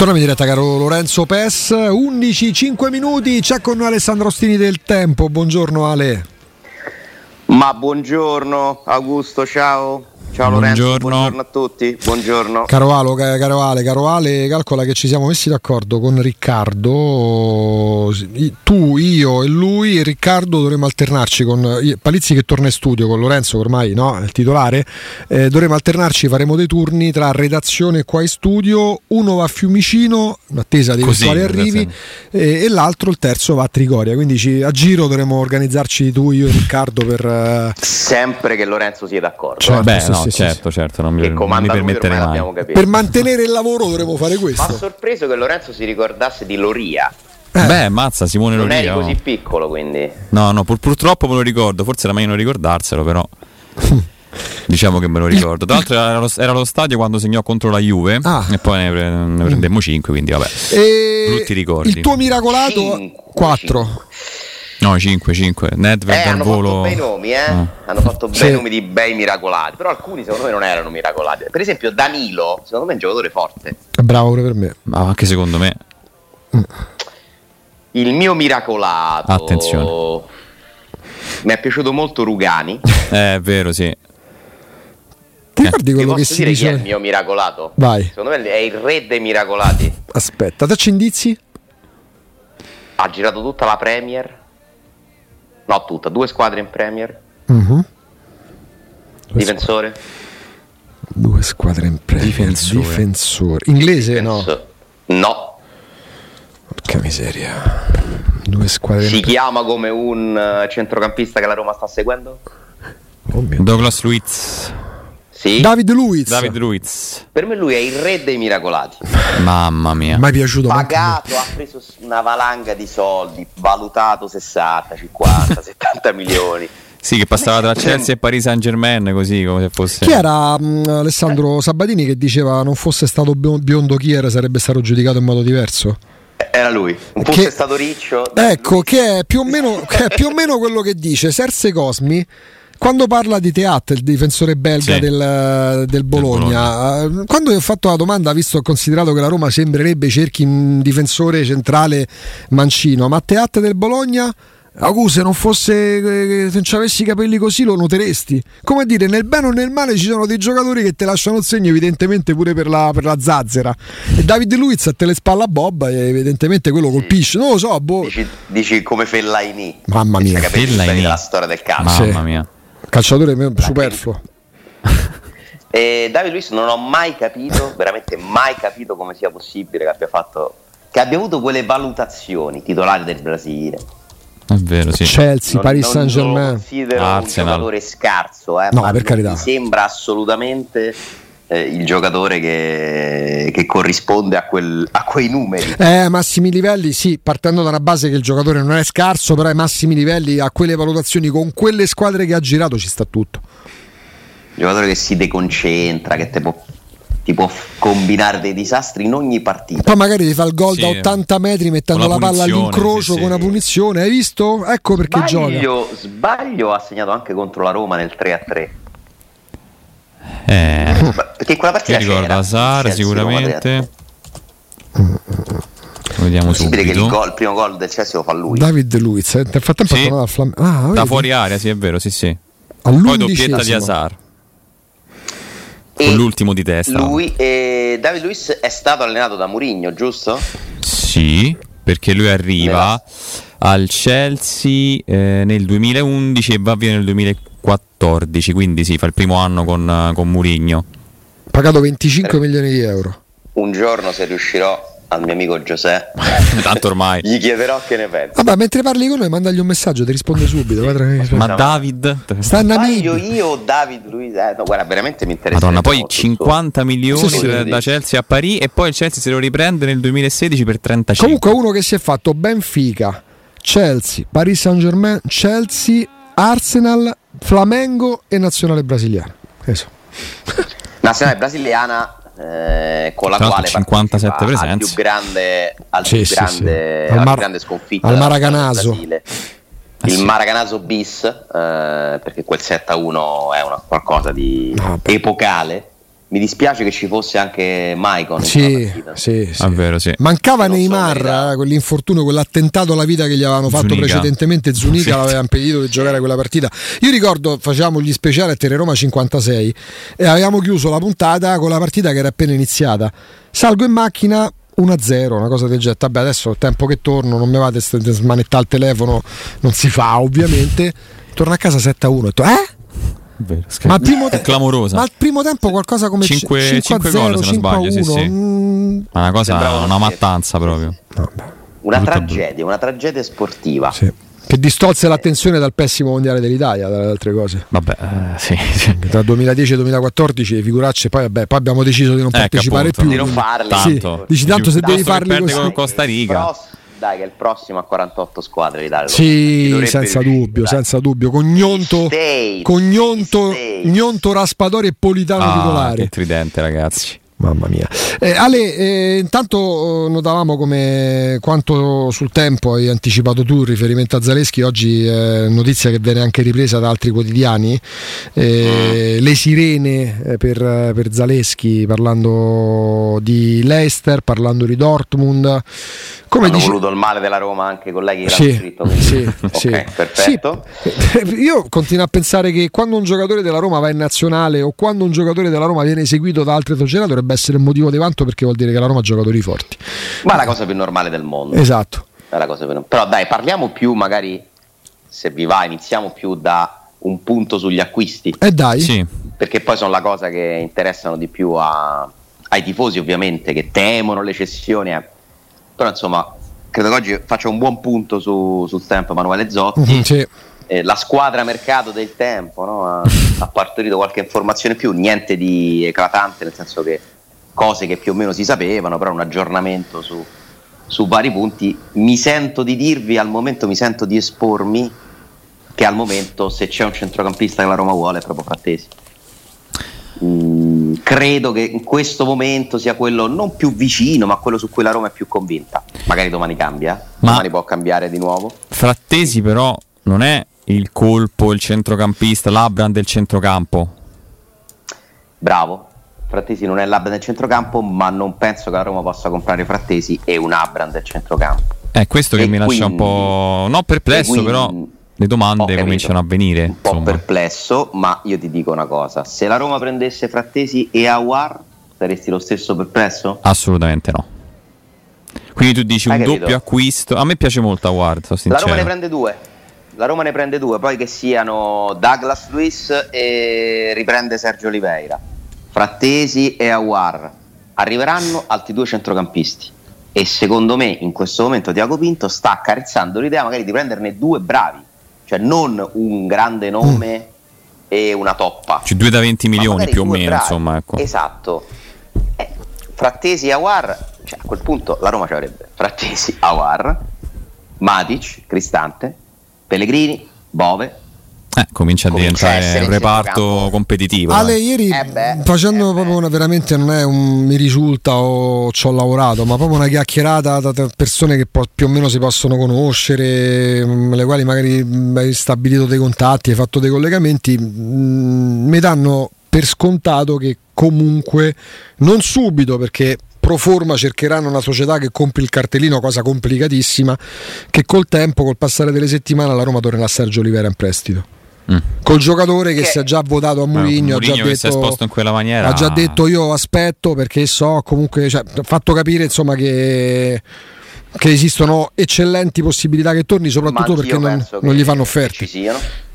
Torniamo in diretta caro Lorenzo Pes, 11, 5 minuti, c'è con noi Alessandro Ostini del Tempo, buongiorno Ale. Ma buongiorno Augusto, ciao. Ciao Lorenzo, buongiorno. buongiorno a tutti. Buongiorno. Caro, Alo, caro Ale, caro Ale, calcola che ci siamo messi d'accordo con Riccardo. Tu, io e lui e Riccardo dovremmo alternarci con Palizzi che torna in studio con Lorenzo, ormai no, il titolare. Eh, dovremmo alternarci, faremo dei turni tra redazione qua in studio. Uno va a Fiumicino, in attesa dei virtuali arrivi, e, e, l'altro, il terzo, va a Trigoria. Quindi ci, a giro dovremmo organizzarci tu, io e Riccardo per. Eh... Sempre che Lorenzo sia d'accordo. Cioè, beh, no, sì, certo, certo, non mi, non mi permetterei mai. Per mantenere il lavoro dovremmo fare questo. Ma sorpreso che Lorenzo si ricordasse di Loria. Eh. Beh, mazza Simone non Loria. Non eri così piccolo, quindi. No, no, pur, purtroppo me lo ricordo, forse era meglio non ricordarselo, però. diciamo che me lo ricordo. Tra l'altro era lo, era lo stadio quando segnò contro la Juve ah. e poi ne, ne prendemmo 5, quindi vabbè. E Brutti ricordi. Il tuo miracolato 4. No, 5, 5. Nedved eh, al hanno volo. Fatto bei nomi, eh? Ah. Hanno fatto bei sì. nomi di bei miracolati. Però alcuni secondo me non erano miracolati. Per esempio, Danilo, secondo me è un giocatore forte. Bravo pure per me. Ma anche secondo me. Il mio miracolato. Attenzione. Mi è piaciuto molto Rugani. Eh, è vero, sì. Ti ricordi quello che si dice? Chi è il mio miracolato? Vai. Secondo me è il re dei miracolati. Aspetta, dacci indizi. Ha girato tutta la Premier no tutta, due squadre in Premier. Uh-huh. Difensore. Due squadre in Premier. Difensore. Difensore. Inglese Difensore. no? No. Porca miseria. Due squadre Si in chiama come un uh, centrocampista che la Roma sta seguendo? Oh Douglas Luiz. Sì? David Luiz. David Luiz. Per me lui è il re dei miracolati. Mamma mia. Mai piaciuto. Pagato, ha preso una valanga di soldi, valutato 60, 50, 70 milioni. Sì, che passava tra Chelsea e Paris Saint Germain così come se fosse. Chi era um, Alessandro Sabatini che diceva non fosse stato biondo chi era sarebbe stato giudicato in modo diverso? Era lui, non fosse che, stato riccio. Ecco, lui. che è più o meno, è più o meno quello che dice Serse Cosmi quando parla di Teat, il difensore belga sì. del, del, Bologna, del, Bologna, quando ho fatto la domanda, visto ho considerato che la Roma sembrerebbe cerchi un difensore centrale mancino, ma Teat del Bologna? Agu, se non fosse eh, se non ci avessi i capelli così lo noteresti. Come dire, nel bene o nel male ci sono dei giocatori che te lasciano il segno, evidentemente pure per la, per la zazzera. E David Luiz a te le spalla a Bob, e evidentemente quello colpisce. Non lo so, boh. Dici, dici come Fellaini. Mamma mia, Fellaini della storia del calcio. Mamma mia. Calciatore superfluo. E David Luiz non ho mai capito, veramente mai capito come sia possibile che abbia fatto che abbia avuto quelle valutazioni titolari del Brasile. È vero, sì. Chelsea, non, Paris non Saint Germain. considero Arsenal. un giocatore scarso, eh, no, per carità. mi sembra assolutamente eh, il giocatore che, che corrisponde a, quel, a, quei numeri. Eh, massimi livelli, sì, partendo da una base che il giocatore non è scarso, però ai massimi livelli, a quelle valutazioni, con quelle squadre che ha girato ci sta tutto. giocatore che si deconcentra, che te può ti può combinare dei disastri in ogni partita. Poi magari ti fa il gol sì, da 80 metri mettendo la, la palla all'incrocio sì, con una punizione. Hai visto? Ecco perché sbaglio, gioca. Sbaglio ha segnato anche contro la Roma nel 3 a 3. Eh, perché quella partita Io ricordo Azar sicuramente. Lo vediamo subito. che il, gol, il, primo gol del Chelsea lo fa lui. David Luiz, eh, nel frattempo sì. al Flam- ah, da fuori area, sì, è vero, sì, sì. Poi doppietta di Azar. Con l'ultimo di testa. Lui, eh, David Luiz è stato allenato da Mourinho, giusto? Sì, perché lui arriva al Chelsea eh, nel 2011 e va via nel 2014, quindi sì, fa il primo anno con, con Murigno. Pagato 25 eh. milioni di euro. Un giorno se riuscirò al mio amico Giuseppe. Tanto ormai. Gli chiederò che ne pensa. Vabbè, mentre parli con noi, mandagli un messaggio, ti risponde subito. Ma David, stanno io, io, David, lui, eh, no, guarda, veramente mi interessa. Madonna, poi 50 milioni sì, sì, da Chelsea a Parigi e poi il Chelsea se lo riprende nel 2016 per 35. Comunque uno che si è fatto Benfica, Chelsea, Paris Saint-Germain, Chelsea, Arsenal, Flamengo e Nazionale Brasiliana. Eso. Nazionale brasiliana eh, con la Tra quale 57 presenze. al più grande, al sì, più sì, grande, sì. Al, Mar- grande sconfitta al Maracanazo. Il sì. Maracanazo bis, eh, perché quel 7 a 1 è una, qualcosa di ah, epocale. Mi dispiace che ci fosse anche Maicon. Sì, sì, sì. Vero, sì. Mancava Neymar, so quell'infortunio, quell'attentato alla vita che gli avevano fatto Zunica. precedentemente. Zunica sì. l'aveva impedito di giocare quella partita. Io ricordo, facevamo gli speciali a Tele Roma 56 e avevamo chiuso la puntata con la partita che era appena iniziata. Salgo in macchina, 1-0, una cosa del genere. Vabbè, adesso è il tempo che torno, non mi vate smanettare il telefono, non si fa ovviamente. Torno a casa 7-1 e detto, eh? Vero, ma, il primo te- clamorosa. ma al primo tempo qualcosa come 5, 5, 5 gol se non sbaglio. Sì, sì. Mm. Ma una cosa, una mattanza proprio. Vabbè. Una tragedia, una tragedia sportiva. Sì. Che distolse l'attenzione dal pessimo mondiale dell'Italia, dalle altre cose. Vabbè, eh, sì, sì. Tra 2010 e 2014 le figuracce, poi, vabbè, poi abbiamo deciso di non eh, partecipare appunto, più. Di non farle. Tanto. Dici tanto se devi farli così. con Costa Rica. Però, dai, che è il prossimo a 48 squadre l'Italia. Sì, senza dubbio, dai. senza dubbio. Con Gnonto, con Gnonto, Gnonto Raspadori e Politano ah, titolare. Che tridente, ragazzi. Mamma mia. Eh, Ale, eh, intanto eh, notavamo come quanto sul tempo hai anticipato tu in riferimento a Zaleschi, oggi è notizia che viene anche ripresa da altri quotidiani, eh, mm. le sirene eh, per, per, Zaleschi parlando di Leicester, parlando di Dortmund. Come Hanno dice... voluto il male della Roma anche i colleghi che sì, l'hanno scritto. Sì, okay, sì. perfetto. Sì. Io continuo a pensare che quando un giocatore della Roma va in nazionale o quando un giocatore della Roma viene eseguito da altre società dovrebbe essere un motivo di vanto perché vuol dire che la Roma ha giocatori forti. Ma è la cosa più normale del mondo. Esatto. Più... Però dai, parliamo più magari, se vi va, iniziamo più da un punto sugli acquisti. E eh dai. Sì. Perché poi sono la cosa che interessano di più a, ai tifosi ovviamente, che temono le cessioni. Eh però insomma credo che oggi faccia un buon punto su, sul tempo Emanuele Zotti. Mm-hmm, sì. eh, la squadra mercato del tempo no? ha, ha, partorito qualche informazione più, niente di eclatante, nel senso che cose che più o meno si sapevano, però un aggiornamento su, su vari punti. Mi sento di dirvi, al momento mi sento di espormi che al momento se c'è un centrocampista che la Roma vuole è proprio Frattesi. Mm, credo che in questo momento sia quello non più vicino, ma quello su cui la Roma è più convinta. Magari domani cambia, ma domani può cambiare di nuovo. Frattesi, però, non è il colpo, il centrocampista, l'Abram del centrocampo. Bravo. Frattesi non è l'Abram del centrocampo, ma non penso che la Roma possa comprare Frattesi e un Abram del centrocampo. È questo che e mi quindi, lascia un po'. No, perplesso, quindi, però le domande cominciano a venire. Un po' perplesso, ma io ti dico una cosa: se la Roma prendesse Frattesi e Awar, saresti lo stesso perplesso? Assolutamente no. Quindi tu dici Hai un capito? doppio acquisto. A me piace molto Award. La Roma ne prende due. La Roma ne prende due, poi che siano Douglas Luis e riprende Sergio Oliveira. Frattesi e Awar. Arriveranno altri due centrocampisti. E secondo me in questo momento Tiago Pinto sta accarezzando l'idea magari di prenderne due bravi cioè non un grande nome mm. e una toppa. Cioè due da 20 milioni più o meno, insomma. Ecco. Esatto. Eh, Frattesi e Awar, cioè a quel punto la Roma ci avrebbe Frattesi, Awar, Matic, Cristante, Pellegrini, Bove, eh, comincia a diventare un reparto competitivo. Ale, dai. ieri eh beh, facendo eh proprio una veramente non è un mi risulta o ci ho lavorato, ma proprio una chiacchierata da persone che più o meno si possono conoscere, mm, le quali magari mm, hai stabilito dei contatti, hai fatto dei collegamenti, mm, mi danno per scontato che comunque non subito perché pro forma cercheranno una società che compri il cartellino, cosa complicatissima, che col tempo, col passare delle settimane, la Roma tornerà a Sergio Olivera in prestito. Mm. Col giocatore che, che, si è già votato a Mourinho, ha, già detto, maniera... ha già detto io aspetto perché so comunque, cioè, ha fatto capire insomma che che esistono eccellenti possibilità che torni, soprattutto perché non, non, gli fanno offerte.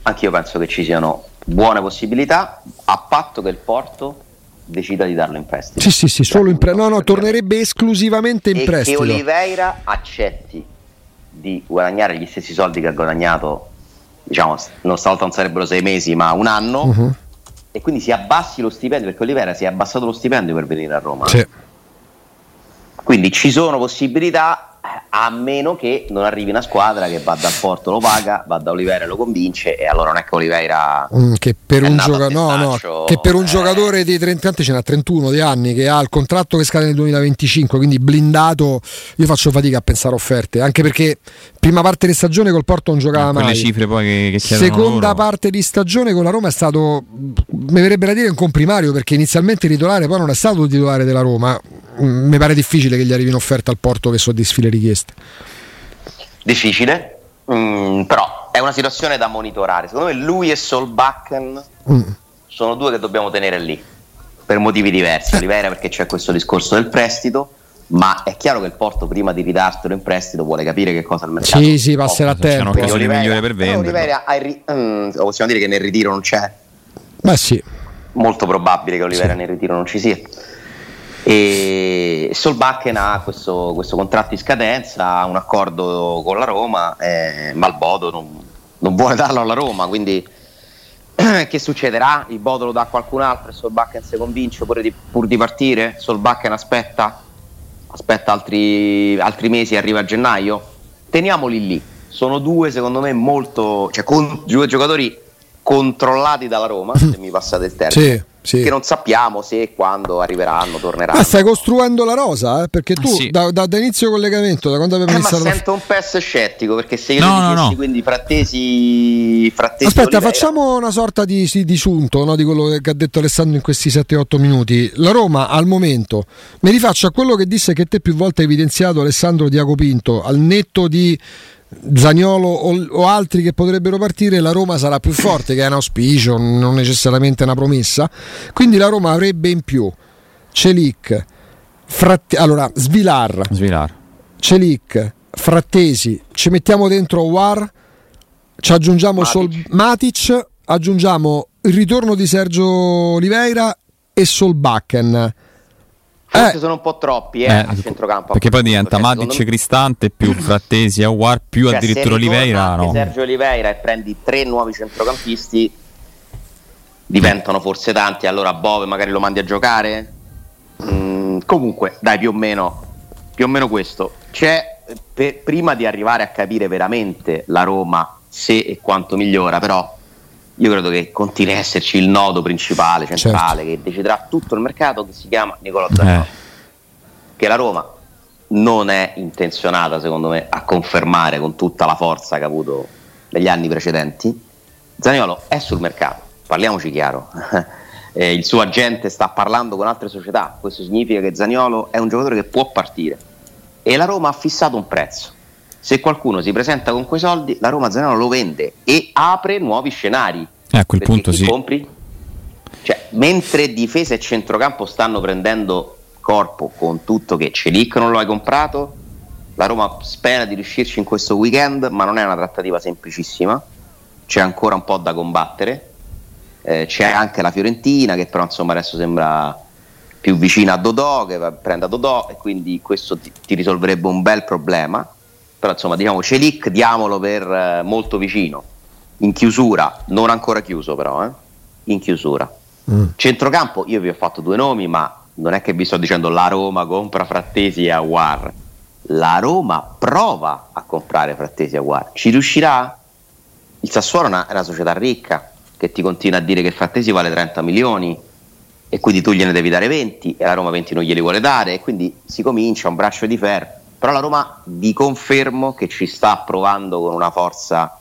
Anche io penso che ci siano buone possibilità, a patto che il Porto decida di darlo in prestito. Sì, sì, sì, solo in prestito. No, no, tornerebbe esclusivamente in e prestito. Che Oliveira accetti di guadagnare gli stessi soldi che ha guadagnato diciamo, non stavolta non sarebbero sei mesi, ma un anno, uh-huh. e quindi si abbassi lo stipendio, perché Olivera si è abbassato lo stipendio per venire a Roma. Sì. Quindi ci sono possibilità, a meno che non arrivi una squadra che va dal Porto lo paga, va da Oliveira e lo convince e allora non è che Oliveira mm, che, per un, gioca- no, no, che per un eh... giocatore di 30 anni ce n'ha 31 di anni che ha il contratto che scade nel 2025 quindi blindato io faccio fatica a pensare offerte anche perché prima parte di stagione col Porto non giocava mai. le cifre poi che, che seconda loro. parte di stagione con la Roma è stato mi verrebbe da dire un comprimario perché inizialmente titolare poi non è stato titolare della Roma. Mm, mi pare difficile che gli arrivi un'offerta al Porto che soddisfi le richieste difficile, mm, però è una situazione da monitorare. Secondo me lui e Solbakken mm. sono due che dobbiamo tenere lì per motivi diversi. Eh. Oliveira perché c'è questo discorso del prestito, ma è chiaro che il Porto prima di ridartelo in prestito vuole capire che cosa il mercato Sì, sì, passerà a tempo. C'è un'occasione migliore per vendere. Ri- mm, possiamo dire che nel ritiro non c'è. Beh, sì. Molto probabile che Oliveira sì. nel ritiro non ci sia e Solbakken ha questo, questo, contratto in scadenza, ha un accordo con la Roma, eh, ma il Bodo non, non, vuole darlo alla Roma, quindi che succederà? Il Bodo lo dà a qualcun altro e Solbakken si convince pure di, pur di partire? Solbakken aspetta, aspetta altri, altri mesi arriva a gennaio? Teniamoli lì, sono due secondo me molto, cioè con, due giocatori controllati dalla Roma, se mi passate il termine. Sì sì. che non sappiamo se e quando arriveranno, torneranno. Ma stai costruendo la rosa? Eh? Perché tu sì. da, da, da, inizio collegamento, da quando abbiamo eh, iniziato... Ma sento un PES scettico perché se io no, no, no. quindi frattesi... frattesi Aspetta, Oliveira. facciamo una sorta di, di, di sunto no? di quello che ha detto Alessandro in questi 7-8 minuti. La Roma al momento, mi rifaccio a quello che disse che te più volte hai evidenziato Alessandro Diaco Pinto, al netto di Zagnolo o, o, altri che potrebbero partire, la Roma sarà più forte, che è un auspicio, non necessariamente una promessa. Quindi la Roma avrebbe in più Celic, Fratte- allora, Svilar, Svilar. Celic, Frattesi, ci mettiamo dentro War, ci aggiungiamo Matic. Sol- Matic, aggiungiamo il ritorno di Sergio Oliveira e Solbakken Forse eh, sono un po' troppi eh, eh, a centrocampo. Perché poi diventa Matic me... Cristante più Frattesi Aguar più cioè, addirittura Oliveira. No. Sergio Oliveira e prendi tre nuovi centrocampisti diventano forse tanti. Allora Bove magari lo mandi a giocare. Mm, comunque, dai, più o meno, più o meno questo. C'è per, prima di arrivare a capire veramente la Roma se e quanto migliora, però io credo che continui a esserci il nodo principale, centrale, certo. che deciderà tutto il mercato, che si chiama Nicola Zaniolo. Eh. Che la Roma non è intenzionata, secondo me, a confermare con tutta la forza che ha avuto negli anni precedenti. Zaniolo è sul mercato, parliamoci chiaro. eh, il suo agente sta parlando con altre società, questo significa che Zaniolo è un giocatore che può partire. E la Roma ha fissato un prezzo se qualcuno si presenta con quei soldi, la Roma Zanello lo vende e apre nuovi scenari. Eh, a quel punto sì. compri? Cioè, mentre difesa e centrocampo stanno prendendo corpo con tutto che Celic non lo hai comprato, la Roma spera di riuscirci in questo weekend, ma non è una trattativa semplicissima, c'è ancora un po' da combattere, eh, c'è anche la Fiorentina che però insomma adesso sembra più vicina a Dodò, che prende a Dodò e quindi questo ti, ti risolverebbe un bel problema però insomma diciamo Celic diamolo per eh, molto vicino, in chiusura, non ancora chiuso però, eh? in chiusura. Mm. Centrocampo, io vi ho fatto due nomi, ma non è che vi sto dicendo la Roma compra Frattesi e Aguar. La prova a comprare Frattesi e Aguar. Ci riuscirà? Il Sassuolo è una, è una società ricca che ti continua a dire che Frattesi vale 30 milioni e quindi tu gliene devi dare 20 e la Roma 20 non glieli vuole dare e quindi si comincia un braccio di ferro però la Roma vi confermo che ci sta provando con una forza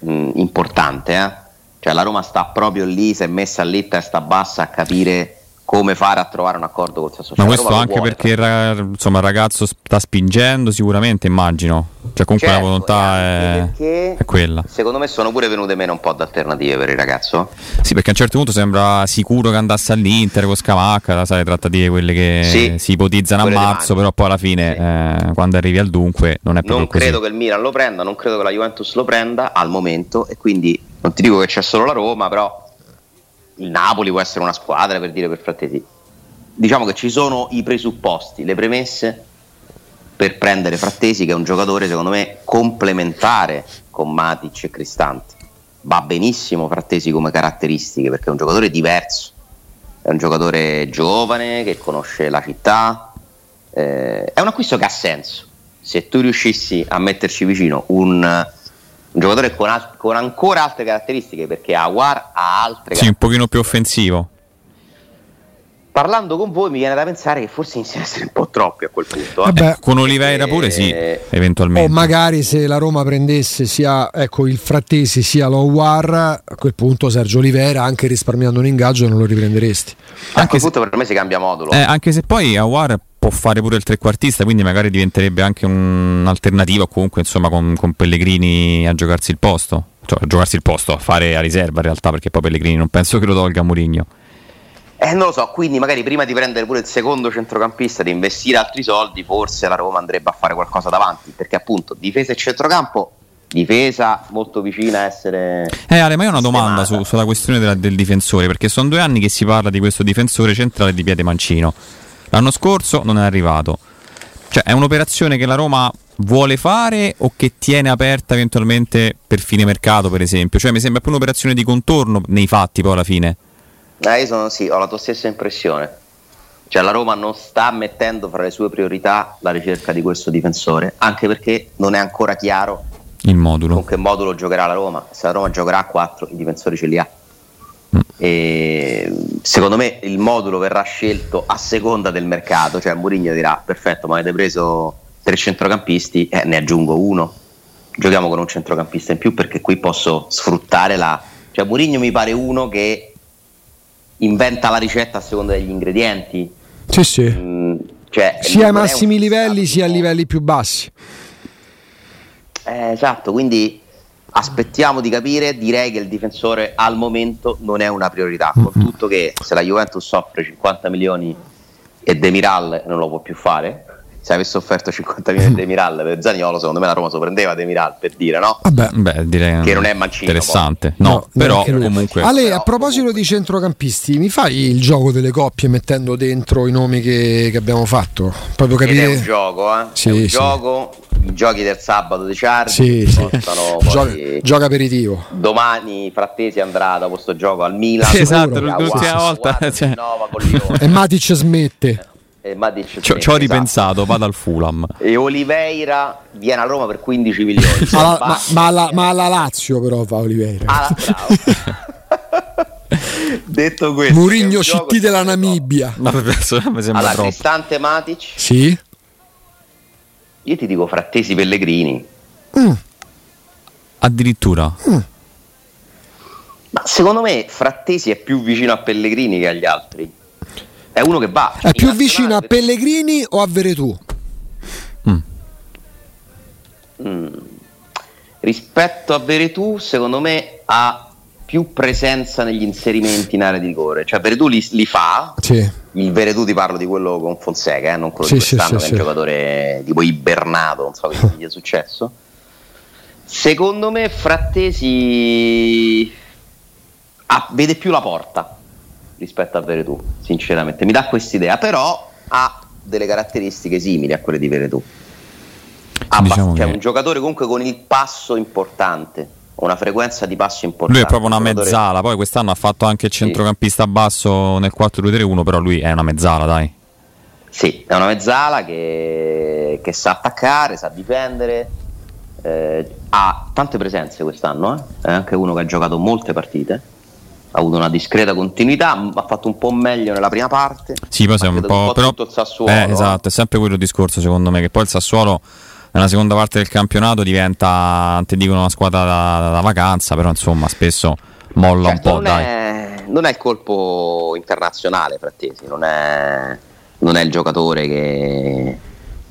mh, importante, eh? cioè la Roma sta proprio lì, si è messa lì testa bassa a capire come fare a trovare un accordo con il società. Ma questo anche vuole, perché ra- insomma, il ragazzo sta spingendo sicuramente, immagino. Cioè comunque certo, la volontà è, è, quella. Secondo me sono pure venute meno un po' di alternative per il ragazzo. Sì, perché a un certo punto sembra sicuro che andasse all'Inter con Scamacca, sai, trattative quelle che sì, si ipotizzano a marzo, però poi alla fine sì. eh, quando arrivi al dunque non è proprio non così. credo che il Milan lo prenda, non credo che la Juventus lo prenda al momento e quindi non ti dico che c'è solo la Roma, però il Napoli può essere una squadra per dire per Frattesi. Diciamo che ci sono i presupposti, le premesse per prendere Frattesi, che è un giocatore secondo me complementare con Matic e Cristante. Va benissimo Frattesi come caratteristiche perché è un giocatore diverso, è un giocatore giovane che conosce la città, eh, è un acquisto che ha senso. se tu riuscissi a metterci vicino un, un giocatore con, al- con, ancora altre caratteristiche, perché Aguar ha altre sì, un pochino più offensivo parlando con voi mi viene da pensare che forse iniziano a essere un po' troppi a quel punto. Eh. Vabbè, con Oliveira pure sì, eventualmente. O magari se la Roma prendesse sia ecco, il Frattesi sia l'Owar, a quel punto Sergio Oliveira, anche risparmiando un ingaggio, non lo riprenderesti. A quel punto per me si cambia modulo. Eh, anche se poi Awar può fare pure il trequartista, quindi magari diventerebbe anche un'alternativa comunque insomma con, con Pellegrini a giocarsi il posto. Cioè, a giocarsi il posto, a fare a riserva in realtà, perché poi Pellegrini non penso che lo tolga a Mourinho. Eh, non lo so, quindi magari prima di prendere pure il secondo centrocampista, di investire altri soldi, forse la Roma andrebbe a fare qualcosa davanti, perché appunto difesa e centrocampo, difesa molto vicina a essere... Eh Ale, ma io ho una domanda su, sulla questione della, del difensore, perché sono due anni che si parla di questo difensore centrale di Piede Mancino. L'anno scorso non è arrivato. Cioè è un'operazione che la Roma vuole fare o che tiene aperta eventualmente per fine mercato, per esempio? Cioè mi sembra più un'operazione di contorno nei fatti poi alla fine. Eh, io sono, sì, ho la tua stessa impressione. Cioè la Roma non sta mettendo fra le sue priorità la ricerca di questo difensore, anche perché non è ancora chiaro il modulo. con che modulo giocherà la Roma. Se la Roma giocherà a 4, i difensori ce li ha. Mm. E secondo me il modulo verrà scelto a seconda del mercato, cioè Mourinho dirà perfetto, ma avete preso tre centrocampisti, eh, ne aggiungo uno. Giochiamo con un centrocampista in più perché qui posso sfruttare la... Cioè Mourinho mi pare uno che inventa la ricetta a seconda degli ingredienti. Sì, sì. Mm, cioè, sia ai massimi livelli sia a livelli più bassi. Eh, esatto, quindi aspettiamo di capire, direi che il difensore al momento non è una priorità, con tutto che se la Juventus soffre 50 milioni e Demiral non lo può più fare, se avesse offerto 50 milioni di Miral per Zaniolo, secondo me la Roma so prendeva De Miral per dire, no? Vabbè, beh, direi che non è mancino. Interessante. No, no però comunque. Ale, però, a proposito di centrocampisti, mi fai il gioco delle coppie mettendo dentro i nomi che, che abbiamo fatto? Proprio capire. Ed è un gioco, eh? Sì, è un sì. gioco. I giochi del sabato di Ciardi sì, sì. Gioca, gioca, aperitivo. Domani Frattesi andrà dopo questo gioco al Milan. Sì, esatto, l'ultima volta. Cioè. e Matic smette e Matic ci ho esatto. ripensato, vado al Fulham. E Oliveira viene a Roma per 15 milioni. ma, ma, ma, alla, ma, alla, Lazio però va Oliveira. Ah, Detto questo, Murigno CT della Namibia. Ma mi sembra allora. Cristante Matic. Sì. Io ti dico Frattesi Pellegrini. Mm. Addirittura. Mm. Ma secondo me Frattesi è più vicino a Pellegrini che agli altri è uno che va. È più vicino a Pellegrini o a Veretù? Mm. Mm. Rispetto a Veretù, secondo me ha più presenza negli inserimenti in area di rigore. Cioè Veretù li, li fa. Sì. Il Veretù ti parlo di quello con Fonseca, eh, non quello sì, di quest'anno sì, che è un giocatore tipo ibernato, non so che gli è successo. Secondo me Frattesi ah, vede più la porta rispetto a Veretù, sinceramente. Mi dà quest'idea, però ha delle caratteristiche simili a quelle di Veretù. Ha diciamo cioè, che... un giocatore comunque con il passo importante, una frequenza di passo importante. Lui è proprio una mezzala, poi quest'anno ha fatto anche il centrocampista sì. basso nel 4-2-3-1, però lui è una mezzala, dai. Sì, è una mezzala che, che sa attaccare, sa difendere, eh, ha tante presenze quest'anno, eh? è anche uno che ha giocato molte partite ha avuto una discreta continuità, ha fatto un po' meglio nella prima parte. Sì, poi sei un po', un po però, il Sassuolo. Eh, esatto, è sempre quello il discorso secondo me, che poi il Sassuolo nella seconda parte del campionato diventa, ti dicono, una squadra da, da vacanza, però insomma spesso molla certo, un po'. Non è, non, è, il colpo internazionale, Frattesi, non è, non è il giocatore che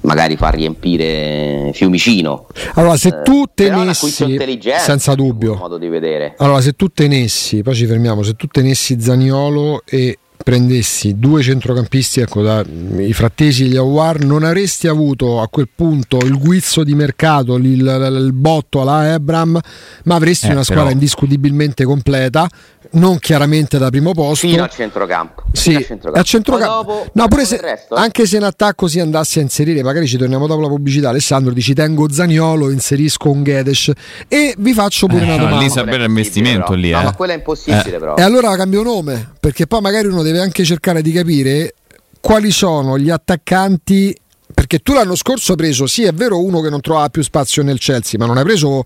magari fa riempire Fiumicino. Allora, se tu eh, tenessi senza dubbio, modo di vedere. Allora, se tu tenessi, poi ci fermiamo, se tu tenessi Zaniolo e prendessi due centrocampisti, ecco, da, i frattesi e gli Awar, non avresti avuto a quel punto il guizzo di mercato, il, il, il botto alla Ebram, ma avresti eh, una squadra però... indiscutibilmente completa non chiaramente da primo posto. Fino a centrocampo sì, a centrocampo, a centrocampo. no, pure se, anche se in attacco si andasse a inserire magari ci torniamo dopo la pubblicità. Alessandro dici tengo Zaniolo inserisco un Gedes e vi faccio pure eh, una domanda lì sarebbe l'investimento lì no, eh. ma quello è impossibile eh. però. E allora cambio nome? Perché poi magari uno deve anche cercare di capire quali sono gli attaccanti perché tu l'anno scorso hai preso, sì è vero uno che non trovava più spazio nel Chelsea, ma non hai preso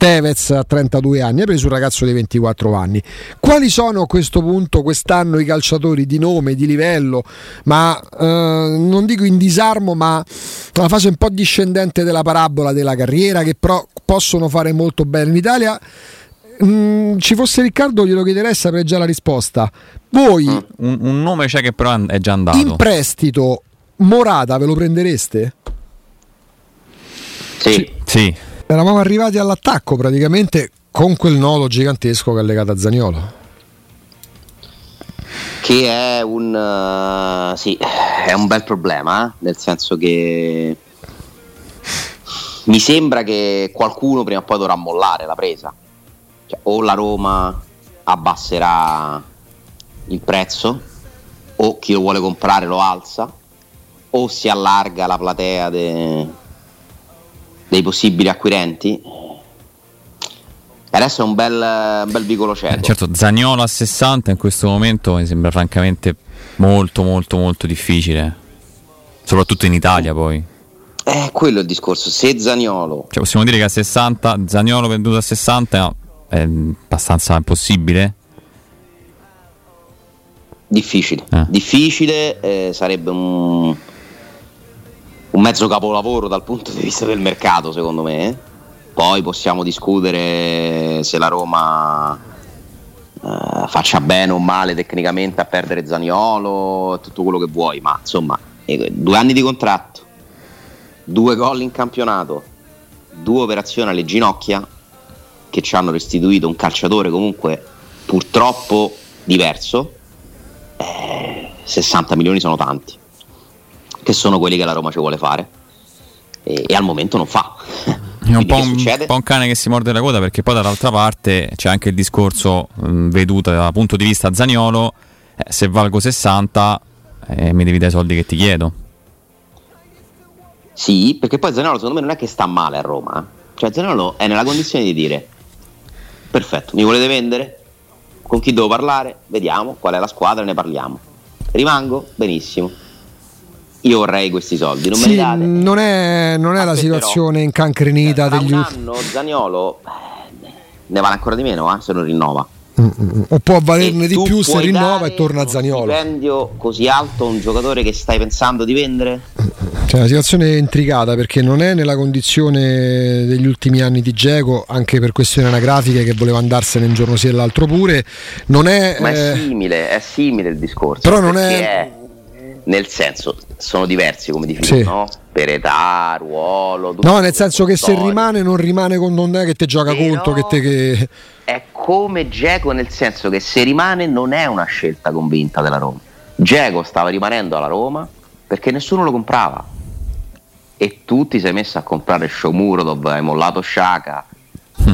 Tevez a 32 anni, hai preso un ragazzo di 24 anni. Quali sono a questo punto quest'anno i calciatori di nome, di livello, ma eh, non dico in disarmo, ma la fase un po' discendente della parabola della carriera che però possono fare molto bene in Italia? Mm, ci fosse Riccardo glielo chiederei saprei già la risposta. Voi mm, un, un, nome c'è che però è già andato. In prestito Morata ve lo prendereste? Sì. sì eravamo arrivati all'attacco praticamente con quel nodo gigantesco che è legato a Zagnolo. Che è un, uh, sì, è un bel problema, eh? nel senso che mi sembra che qualcuno prima o poi dovrà mollare la presa. Cioè, o la Roma abbasserà il prezzo, o chi lo vuole comprare lo alza, o si allarga la platea de, dei possibili acquirenti. Adesso è un bel, un bel vicolo cieco. Eh, certo, Zagnolo a 60 in questo momento mi sembra francamente molto molto molto difficile. Soprattutto in Italia poi. È quello il discorso. Se Zagnolo. Cioè, possiamo dire che a 60, Zagnolo venduto a 60 è abbastanza impossibile? Difficile. Eh. Difficile, eh, sarebbe un un mezzo capolavoro dal punto di vista del mercato, secondo me. Poi possiamo discutere se la Roma eh, faccia bene o male tecnicamente a perdere Zaniolo tutto quello che vuoi, ma insomma, eh, due anni di contratto, due gol in campionato, due operazioni alle ginocchia che ci hanno restituito un calciatore comunque purtroppo diverso. Eh, 60 milioni sono tanti che sono quelli che la Roma ci vuole fare e, e al momento non fa. È un po un, un po' un, cane che si morde la coda perché poi dall'altra parte c'è anche il discorso mh, veduto dal punto di vista Zaniolo, eh, se valgo 60 eh, mi devi dare i soldi che ti chiedo. Sì, perché poi Zaniolo secondo me non è che sta male a Roma, eh. cioè Zaniolo è nella condizione di dire perfetto, mi volete vendere? Con chi devo parlare? Vediamo qual è la squadra, ne parliamo. Rimango? Benissimo io vorrei questi soldi, non sì, me li date. Non è, non è la situazione incancrenita degli un anno Zaniolo eh, ne vale ancora di meno eh, se non rinnova. Mm-mm. O può valerne e di più se rinnova e torna a Zaniolo. Un stipendio così alto un giocatore che stai pensando di vendere? Cioè, una situazione intricata perché non è nella condizione degli ultimi anni di Geco, anche per questioni anagrafiche che voleva andarsene un giorno sì e l'altro pure. Non è, Ma è eh... simile, è simile il discorso. Però non è... è nel senso sono diversi come dici sì. no? per età, ruolo no nel senso che storia. se rimane non rimane con non è che te gioca Però conto che te che... è come Geco nel senso che se rimane non è una scelta convinta della Roma Geco stava rimanendo alla Roma perché nessuno lo comprava e tu ti sei messo a comprare Shomurodov hai mollato Shaka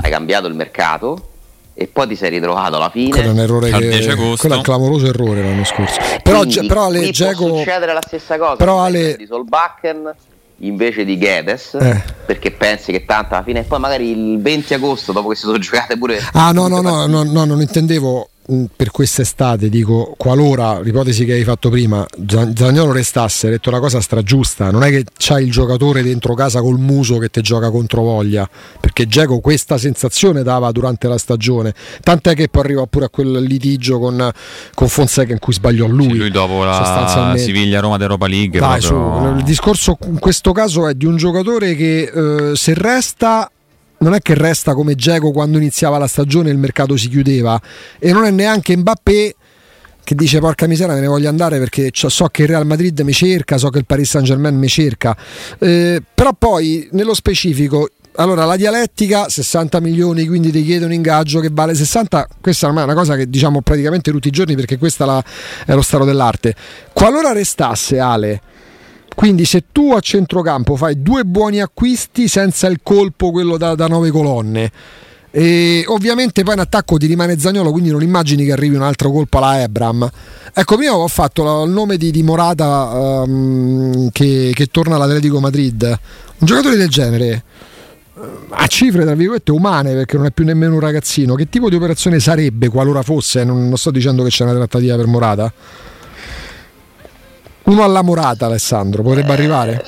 hai cambiato il mercato e poi ti sei ritrovato alla fine. Quello è un errore che, quello è un clamoroso errore l'anno scorso. Però, Quindi, però Ale Geco può succedere la stessa cosa però Ale... di Solbakken invece di Gedes eh. perché pensi che tanto alla fine e poi magari il 20 agosto dopo che si sono giocate pure Ah no no no, no no non intendevo per quest'estate, dico, qualora l'ipotesi che hai fatto prima, Zagnolo restasse, hai detto una cosa stragiusta, non è che c'hai il giocatore dentro casa col muso che ti gioca contro voglia, perché Geco questa sensazione dava durante la stagione, tant'è che poi arriva pure a quel litigio con, con Fonseca in cui sbagliò lui. Sì, lui dopo la Siviglia-Roma d'Europa League. Dai, proprio... su, il discorso in questo caso è di un giocatore che eh, se resta non è che resta come Geco quando iniziava la stagione e il mercato si chiudeva. E non è neanche Mbappé che dice porca miseria me ne voglio andare perché so che il Real Madrid mi cerca, so che il Paris Saint Germain mi cerca. Eh, però poi nello specifico allora la dialettica 60 milioni quindi ti chiede un ingaggio che vale 60 questa è una cosa che diciamo praticamente tutti i giorni perché questa è lo stato dell'arte. Qualora restasse Ale quindi se tu a centrocampo fai due buoni acquisti senza il colpo, quello da, da nove colonne, e ovviamente poi in attacco ti rimane Zagnolo, quindi non immagini che arrivi un altro colpo alla Ebram. Ecco, prima ho fatto il nome di, di Morata um, che, che, torna all'Atletico Madrid. Un giocatore del genere, eh, a cifre tra virgolette umane, perché non è più nemmeno un ragazzino, che tipo di operazione sarebbe qualora fosse? Non, non sto dicendo che c'è una trattativa per Morata Uno alla Morata, Alessandro, potrebbe eh, arrivare?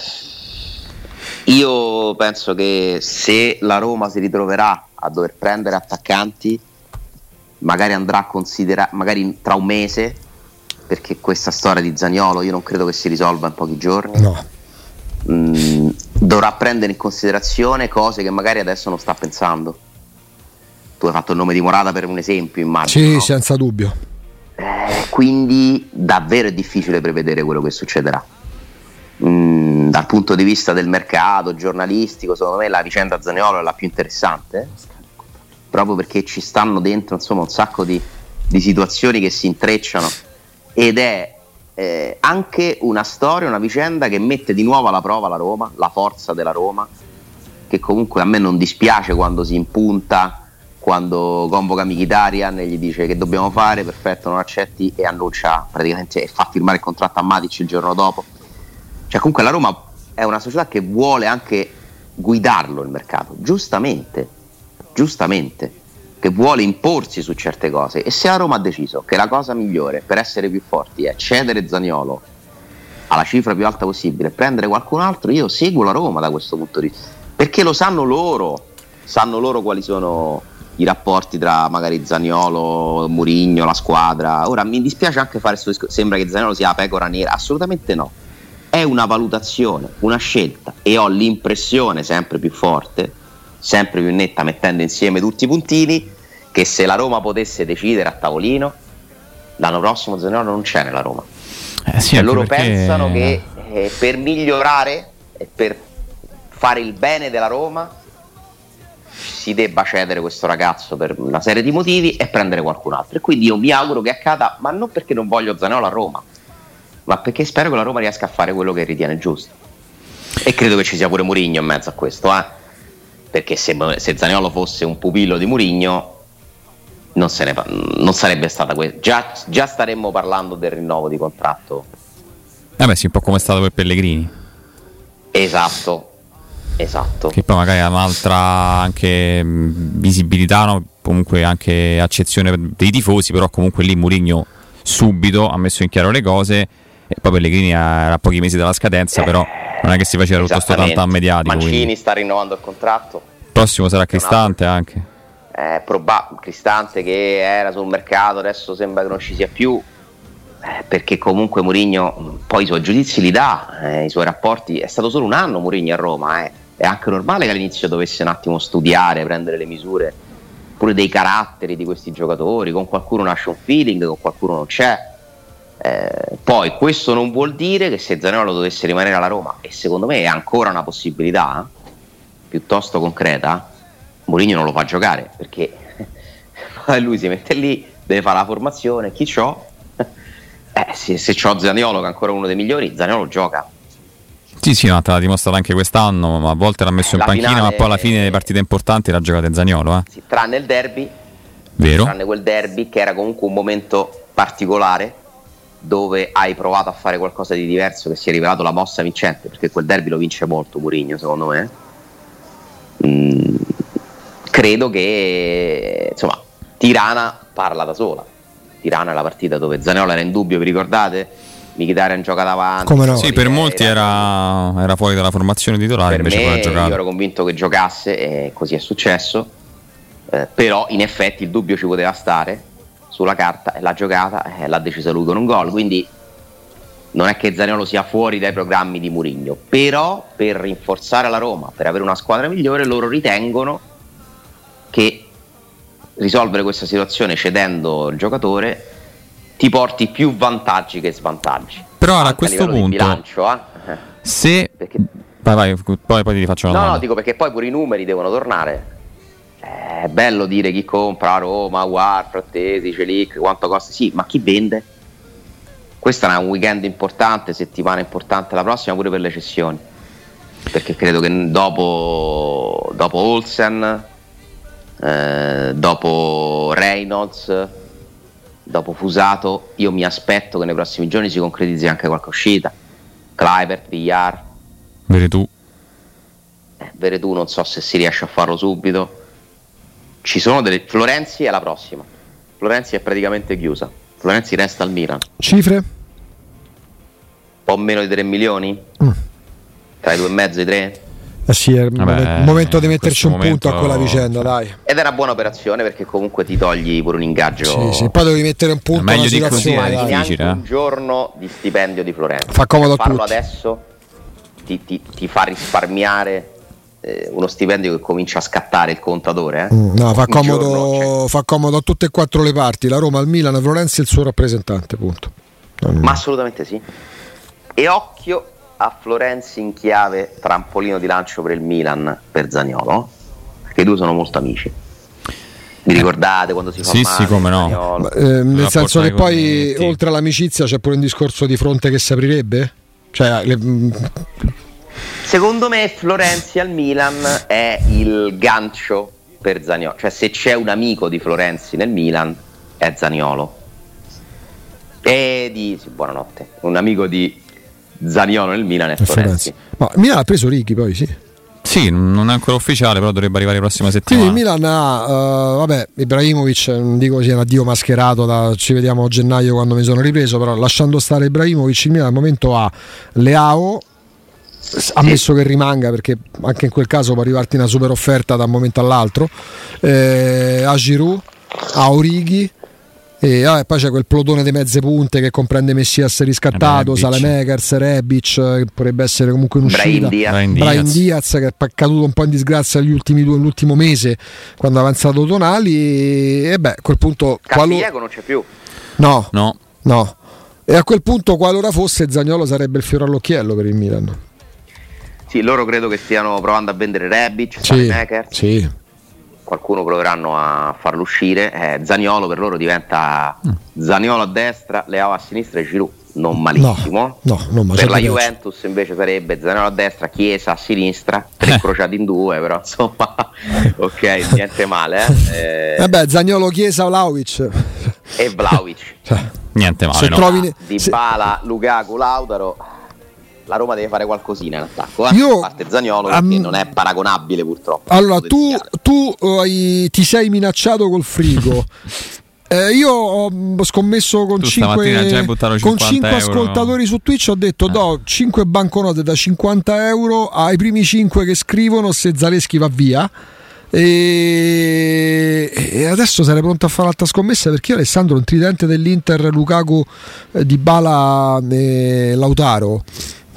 Io penso che se la Roma si ritroverà a dover prendere attaccanti, magari andrà a considerare, magari tra un mese, perché questa storia di Zagnolo io non credo che si risolva in pochi giorni. No. Mm, dovrà prendere in considerazione cose che magari adesso non sta pensando. Tu hai fatto il nome di Morata per un esempio, immagino. Sì, no? senza dubbio. Eh, quindi davvero è difficile prevedere quello che succederà. Mm, dal punto di vista del mercato giornalistico, secondo me la vicenda Zaniolo è la più interessante, proprio perché ci stanno dentro insomma, un sacco di, di situazioni che si intrecciano ed è eh, anche una storia, una vicenda che mette di nuovo alla prova la Roma, la forza della Roma, che comunque a me non dispiace quando si impunta quando convoca Mkhitaryan e gli dice che dobbiamo fare, perfetto, non accetti e annuncia praticamente e fa firmare il contratto a Matic il giorno dopo. Cioè comunque la Roma è una società che vuole anche guidarlo il mercato, giustamente, giustamente, che vuole imporsi su certe cose e se la Roma ha deciso che la cosa migliore per essere più forti è cedere Zaniolo alla cifra più alta possibile, prendere qualcun altro, io seguo la Roma da questo punto di vista, perché lo sanno loro, sanno loro quali sono i rapporti tra magari Zaniolo, Murigno, la squadra. Ora mi dispiace anche fare questo discorso, sembra che Zaniolo sia la pecora nera, assolutamente no. È una valutazione, una scelta e ho l'impressione sempre più forte, sempre più netta, mettendo insieme tutti i puntini, che se la Roma potesse decidere a tavolino, l'anno prossimo Zaniolo non c'è nella Roma. Eh sì, e loro perché... pensano che eh, per migliorare e per fare il bene della Roma si debba cedere questo ragazzo per una serie di motivi e prendere qualcun altro. E quindi io mi auguro che accada, ma non perché non voglio Zanello a Roma, ma perché spero che la Roma riesca a fare quello che ritiene giusto. E credo che ci sia pure Murigno in mezzo a questo, eh? perché se, se Zaniolo fosse un pupillo di Murigno non, ne, non, sarebbe stata questa. Già, già, staremmo parlando del rinnovo di contratto. Eh beh, sì, un po' come è stato per Pellegrini. Esatto, Esatto. Che poi magari ha un'altra anche visibilità, no? comunque anche accezione dei tifosi, però comunque lì Murigno subito ha messo in chiaro le cose e poi Pellegrini era a pochi mesi dalla scadenza, eh, però non è che si faceva tutto sto tanto a mediatico. Mancini quindi. sta rinnovando il contratto. Il prossimo sarà Cristante anche. Eh, proba- Cristante che era sul mercato, adesso sembra che non ci sia più. Eh, perché comunque Mourinho poi i suoi giudizi li dà, eh, i suoi rapporti, è stato solo un anno Mourinho a Roma, eh è anche normale che all'inizio dovesse un attimo studiare, prendere le misure pure dei caratteri di questi giocatori, con qualcuno nasce un feeling, con qualcuno non c'è. Eh, poi questo non vuol dire che se Zanello dovesse rimanere alla Roma, e secondo me è ancora una possibilità piuttosto concreta, Mourinho non lo fa giocare perché lui si mette lì, deve fare la formazione, chi c'ho? Eh, se, se c'ho Zaniolo che è ancora uno dei migliori, Zaniolo gioca sì, sì, no, te l'ha dimostrato anche quest'anno, ma a volte l'ha messo in panchina, finale, ma poi alla fine delle partite importanti l'ha giocato in Zagnolo. Eh. Sì, tranne il derby, Vero. tranne quel derby che era comunque un momento particolare dove hai provato a fare qualcosa di diverso che si è rivelato la mossa vincente, perché quel derby lo vince molto Murigno secondo me. Mm, credo che insomma Tirana parla da sola. Tirana è la partita dove Zaniola era in dubbio, vi ricordate? Mkhitaryan gioca davanti. Come no? Sì, per molti era, era, fuori dalla formazione titolare, per invece me, poi ha giocato. Io ero convinto che giocasse e così è successo. Eh, però in effetti il dubbio ci poteva stare sulla carta e l'ha giocata e l'ha decisa lui con un gol. Quindi non è che Zaniolo sia fuori dai programmi di Murigno, però per rinforzare la Roma, per avere una squadra migliore, loro ritengono che risolvere questa situazione cedendo il giocatore ti porti più vantaggi che svantaggi. Però a questo a punto, bilancio, eh? se perché... vai, vai, poi, poi ti faccio una no, domanda. No, dico perché poi pure i numeri devono tornare. Eh, è bello dire chi compra a Roma, War, Frattesi, Celic, quanto costa. Sì, ma chi vende? Questo è un weekend importante, settimana importante la prossima pure per le cessioni. Perché credo che dopo, dopo Olsen, eh, dopo Reynolds, dopo Fusato, io mi aspetto che nei prossimi giorni si concretizzi anche qualche uscita. Clivert, Villar. Veretù. Eh, Veretù non so se si riesce a farlo subito. Ci sono delle... Florenzi è la prossima. Florenzi è praticamente chiusa. Florenzi resta al Milan. Cifre? po' meno di 3 milioni? Mm. Tra i due e mezzo e i 3? Eh sì, è il Vabbè, momento di metterci un momento... punto a quella vicenda, dai. Ed è una buona operazione perché comunque ti togli pure un ingaggio. Sì, sì, poi devi mettere un punto meglio di così, è difficile, eh? un giorno di stipendio di Florenzo. Fa comodo a Farlo adesso ti, ti, ti, fa risparmiare eh, uno stipendio che comincia a scattare il contatore. Eh? Mm, no, fa comodo, giorno, fa comodo, a tutte e quattro le parti, la Roma, il Milan, la Florenzi e il suo rappresentante, punto. Ma assolutamente sì. E occhio a Florenzi in chiave trampolino di lancio per il Milan per Zagnolo, perché i due sono molto amici. Vi ricordate quando si fa sì, male? Sì, come no. Ma, eh, nel senso che poi oltre all'amicizia c'è pure un discorso di fronte che si aprirebbe? Cioè, le... Secondo me Florenzi al Milan è il gancio per Zagnolo, cioè se c'è un amico di Florenzi nel Milan è Zagnolo. E di sì, buonanotte, un amico di Zaniolo nel Milan e Florenzi. Ma Milan ha preso Righi poi, sì. Sì, non è ancora ufficiale, però dovrebbe arrivare la prossima settimana. Quindi il Milan ha, uh, vabbè, Ibrahimovic, non dico sia un addio mascherato, da, ci vediamo a gennaio quando mi sono ripreso, però lasciando stare Ibrahimovic, il Milan al momento ha Leao, ammesso che rimanga perché anche in quel caso può arrivarti una super offerta da un momento all'altro, eh, a Giroud, a Orighi, e ah, poi c'è quel plotone di mezze punte che comprende Messias riscattato, eh Salemekers, Rebic, che potrebbe essere comunque in uscita. Brian Diaz. Brian Diaz che è caduto un po' in disgrazia gli ultimi due, l'ultimo mese quando ha avanzato Tonali. E beh, a quel punto. Qualo... non c'è più. No, no, no. E a quel punto, qualora fosse, Zagnolo sarebbe il fiore all'occhiello per il Milan. Sì, loro credo che stiano provando a vendere Rebic, sì, Salemekers. Sì qualcuno proveranno a farlo uscire. Eh, Zaniolo per loro diventa mm. Zaniolo a destra, Leao a sinistra e Giroud. Non malissimo. No, no, no, per la Juventus invece sarebbe Zaniolo a destra, Chiesa a sinistra, tre eh. crociati in due, però insomma, ok, niente male. Eh. Vabbè, Zaniolo, Chiesa, Vlaovic. E Vlaovic. Cioè, niente male. Se no. trovi... Di Bala, Lukaku, Lautaro la Roma deve fare qualcosina in attacco. Eh? Io, a parte Zagnolo um, non è paragonabile purtroppo. Allora, tu, tu hai, ti sei minacciato col frigo. Eh, io ho scommesso con 5, con 5 ascoltatori su Twitch. Ho detto: eh. do 5 banconote da 50 euro ai primi 5 che scrivono se Zaleschi va via. E, e, adesso sarei pronto a fare l'altra scommessa perché io Alessandro un tridente dell'Inter Lukaku eh, di Bala e Lautaro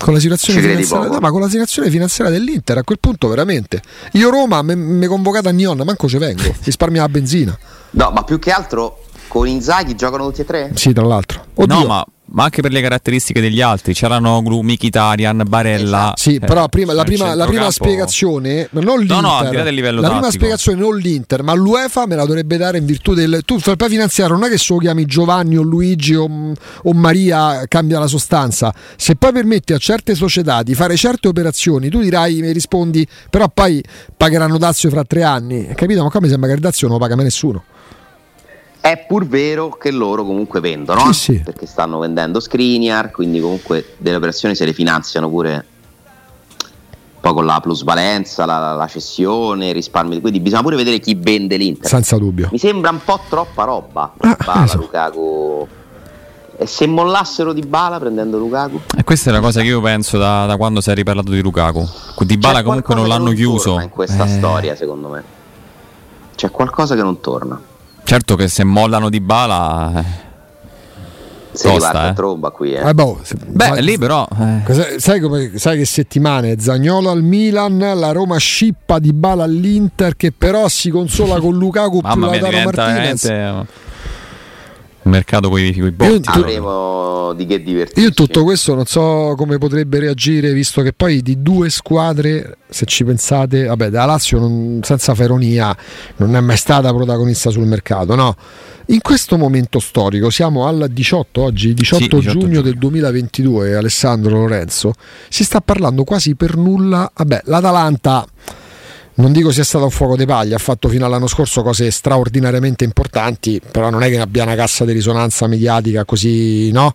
con la situazione finanziaria, no, ma con la situazione finanziaria dell'Inter a quel punto veramente io Roma mi convocata a Nion manco ci vengo risparmia la benzina no ma più che altro con Inzaghi giocano tutti e tre? sì tra l'altro Oddio. no ma ma anche per le caratteristiche degli altri. C'erano Gru, Mkhitaryan, Barella. Esatto. Sì, eh, però prima, la prima, la prima spiegazione, non l'Inter, no, no, la tattico. prima spiegazione non l'Inter, ma l'UEFA me la dovrebbe dare in virtù del. Tu per finanziare non è che se lo chiami Giovanni o Luigi o, o Maria cambia la sostanza. Se poi permetti a certe società di fare certe operazioni, tu dirai, mi rispondi, però poi pagheranno Dazio fra tre anni. Capito? Ma qua mi sembra che il Dazio non lo paga mai nessuno. È pur vero che loro comunque vendono, sì, sì. perché stanno vendendo Skriniar, quindi comunque delle operazioni se le finanziano pure poi con la plusvalenza, la, la cessione, i risparmi. Quindi bisogna pure vedere chi vende l'Inter. Senza dubbio. Mi sembra un po' troppa roba. Ah, Bala, esatto. Lukaku. E se mollassero di Bala prendendo Lukaku? E questa è la cosa che io penso da, da quando si è riparlato di Lukaku. Di Bala comunque non l'hanno chiuso. in questa eh. storia, secondo me. C'è qualcosa che non torna. Certo che se mollano di bala... Eh. Si tosta, eh. tromba qui, eh. eh boh, Beh, ma, lì però. Eh. Sai, come, sai, che settimane? Zagnolo al Milan, la Roma scippa di bala all'Inter, che però si consola con Lukaku più Lautaro Martinez. Veramente mercato con i botti. Avremo di che divertirci. Io tutto questo non so come potrebbe reagire, visto che poi di due squadre, se ci pensate, vabbè, da Lazio non, senza feronia non è mai stata protagonista sul mercato, no? In questo momento storico, siamo al 18 oggi, 18, sì, 18 giugno, giugno del 2022, Alessandro Lorenzo, si sta parlando quasi per nulla, vabbè, l'Atalanta non dico sia stato un fuoco di paglia, ha fatto fino all'anno scorso cose straordinariamente importanti, però non è che abbia una cassa di risonanza mediatica così, no?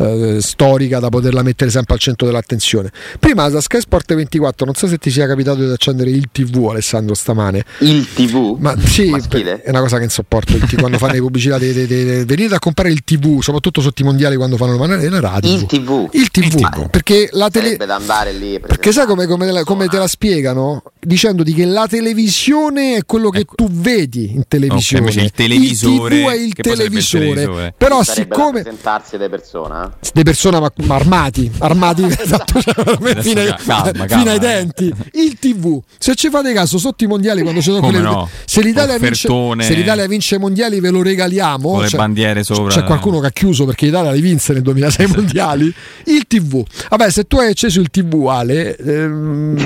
Eh, storica da poterla mettere sempre al centro dell'attenzione. Prima da Sky Sport 24, non so se ti sia capitato di accendere il TV Alessandro stamane. Il TV? Ma sì, Maschile. è una cosa che non sopporto quando fanno le pubblicità de, de, de, venite a comprare il TV, soprattutto sotto i mondiali quando fanno le radio. Il TV. Il TV, il TV. perché la tele da andare lì Perché sai come, come, come, te la spiegano? Dicendoti che la televisione è quello che ecco. tu vedi in televisione. Okay, il televisore il TV è il televisore. il televisore. Però siccome presentarsi di persona di persona ma, ma armati, armati esatto, cioè, fino, ai, calma, calma, fino ai denti. Il TV, se ci fate caso, sotto i mondiali quando ci sono quelle no? se, l'Italia vince, se l'Italia vince i mondiali ve lo regaliamo. Con le cioè, bandiere sopra. C'è qualcuno che ha chiuso perché l'Italia li vinse nel 2006 mondiali. Il TV. Vabbè, se tu hai acceso il TV, Ale, ehm,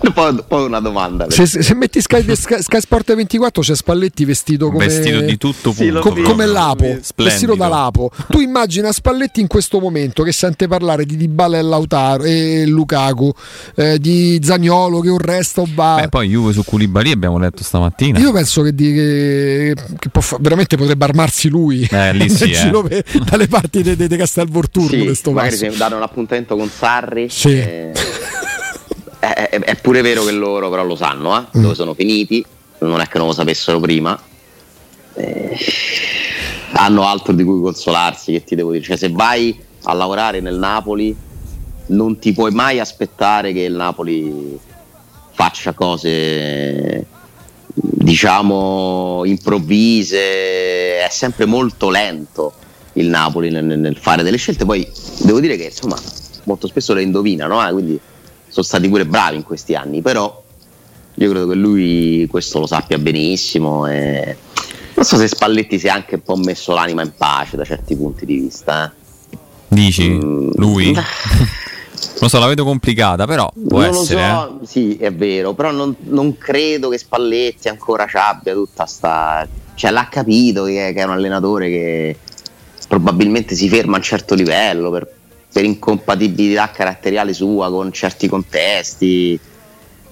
poi, poi, una domanda. Se, se metti Sky, Sky, Sky, Sport 24 c'è Spalletti vestito come vestito di tutto punto, com, come Lapo, Splendido. vestito da Lapo. Tu immagina Spalletti in questo momento che sente parlare di Dybala e Lautaro e Lukaku, eh, di Zagnolo che un resto va. Beh, poi Juve su Koulibaly abbiamo letto stamattina. Io penso che, di, che, che fa, veramente potrebbe armarsi lui eh, lì sì, eh. dalle parti di Castelvolturno. Sì, magari se dare un appuntamento con Sarri. Sì. E... È, è, è, pure vero che loro però lo sanno, eh? mm. dove sono finiti, non è che non lo sapessero prima. Eh, hanno altro di cui consolarsi, che ti devo dire. Cioè, se vai a lavorare nel Napoli, non ti puoi mai aspettare che il Napoli faccia cose diciamo improvvise, è sempre molto lento il Napoli nel, nel, fare delle scelte. Poi devo dire che insomma molto spesso le indovinano, eh? quindi sono stati pure bravi in questi anni, però io credo che lui questo lo sappia benissimo e non so se Spalletti si è anche un po' messo l'anima in pace da certi punti di vista. Eh. Dici? Mm, lui? non so, la vedo complicata, però può non essere. So, eh. Sì, è vero, però non, non, credo che Spalletti ancora ci abbia tutta sta... Cioè l'ha capito che, che è un allenatore che probabilmente si ferma a un certo livello per per incompatibilità caratteriale sua con certi contesti.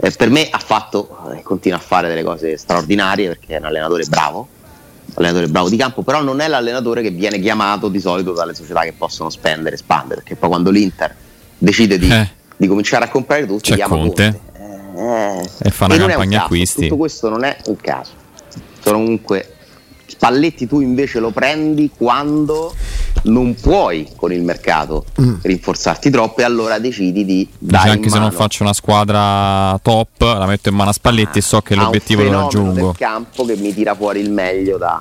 Eh, per me ha fatto e eh, continua a fare delle cose straordinarie perché è un allenatore bravo, un allenatore bravo di campo, però non è l'allenatore che viene chiamato di solito dalle società che possono spendere e spandere, perché poi quando l'Inter decide di, eh. di cominciare a comprare tutti, chiama Conte, Conte. Eh, e fa una campagna acquisti. Tutto questo non è un caso. Sono comunque Spalletti tu invece lo prendi quando non puoi con il mercato mm. rinforzarti troppo e allora decidi di dare anche se non faccio una squadra top la metto in mano a Spalletti ah, e so che l'obiettivo lo raggiungo del campo che mi tira fuori il meglio da,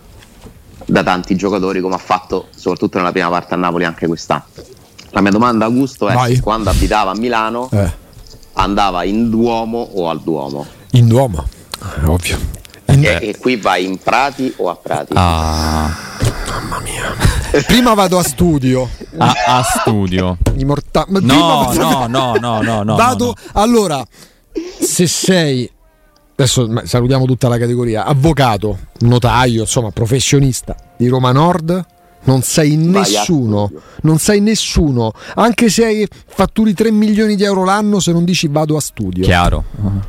da tanti giocatori come ha fatto soprattutto nella prima parte a Napoli anche quest'anno la mia domanda Augusto è Vai. quando abitava a Milano eh. andava in Duomo o al Duomo? in Duomo eh, ovvio e, e, qui vai in Prati o a Prati? Ah. Mamma mia. Prima vado a studio. A, a studio. Immorta- no, no, no, no, no, no, Vado. No, no. Allora, se sei. Adesso salutiamo tutta la categoria. Avvocato, notaio, insomma, professionista di Roma Nord. Non sei nessuno, non sei nessuno, anche se hai fatturi 3 milioni di euro l'anno, se non dici vado a studio. Chiaro. Uh-huh.